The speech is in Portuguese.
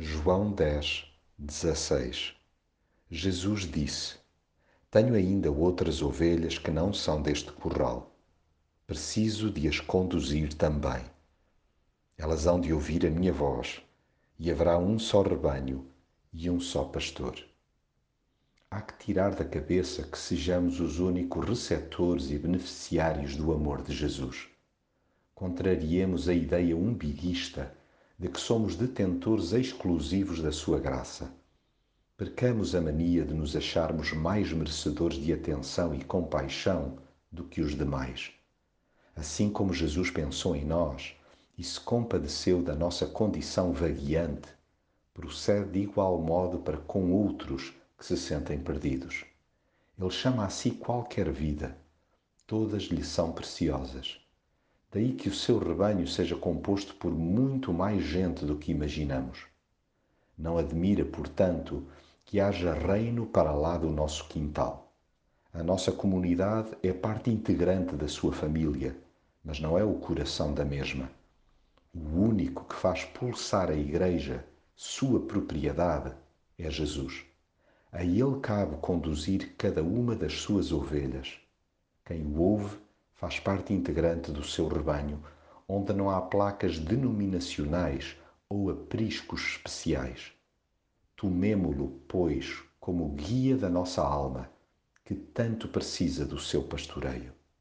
João 10, 16 Jesus disse: Tenho ainda outras ovelhas que não são deste curral. Preciso de as conduzir também. Elas hão de ouvir a minha voz, e haverá um só rebanho e um só pastor. Há que tirar da cabeça que sejamos os únicos receptores e beneficiários do amor de Jesus. Contrariemos a ideia umbiguista de que somos detentores exclusivos da sua graça. Percamos a mania de nos acharmos mais merecedores de atenção e compaixão do que os demais. Assim como Jesus pensou em nós e se compadeceu da nossa condição vagueante, procede de igual modo para com outros que se sentem perdidos. Ele chama a si qualquer vida, todas lhe são preciosas. Daí que o seu rebanho seja composto por muito mais gente do que imaginamos. Não admira, portanto, que haja reino para lá do nosso quintal. A nossa comunidade é parte integrante da sua família, mas não é o coração da mesma. O único que faz pulsar a Igreja, sua propriedade, é Jesus. A ele cabe conduzir cada uma das suas ovelhas. Quem o ouve faz parte integrante do seu rebanho, onde não há placas denominacionais ou apriscos especiais. Tomemo-lo, pois, como guia da nossa alma, que tanto precisa do seu pastoreio.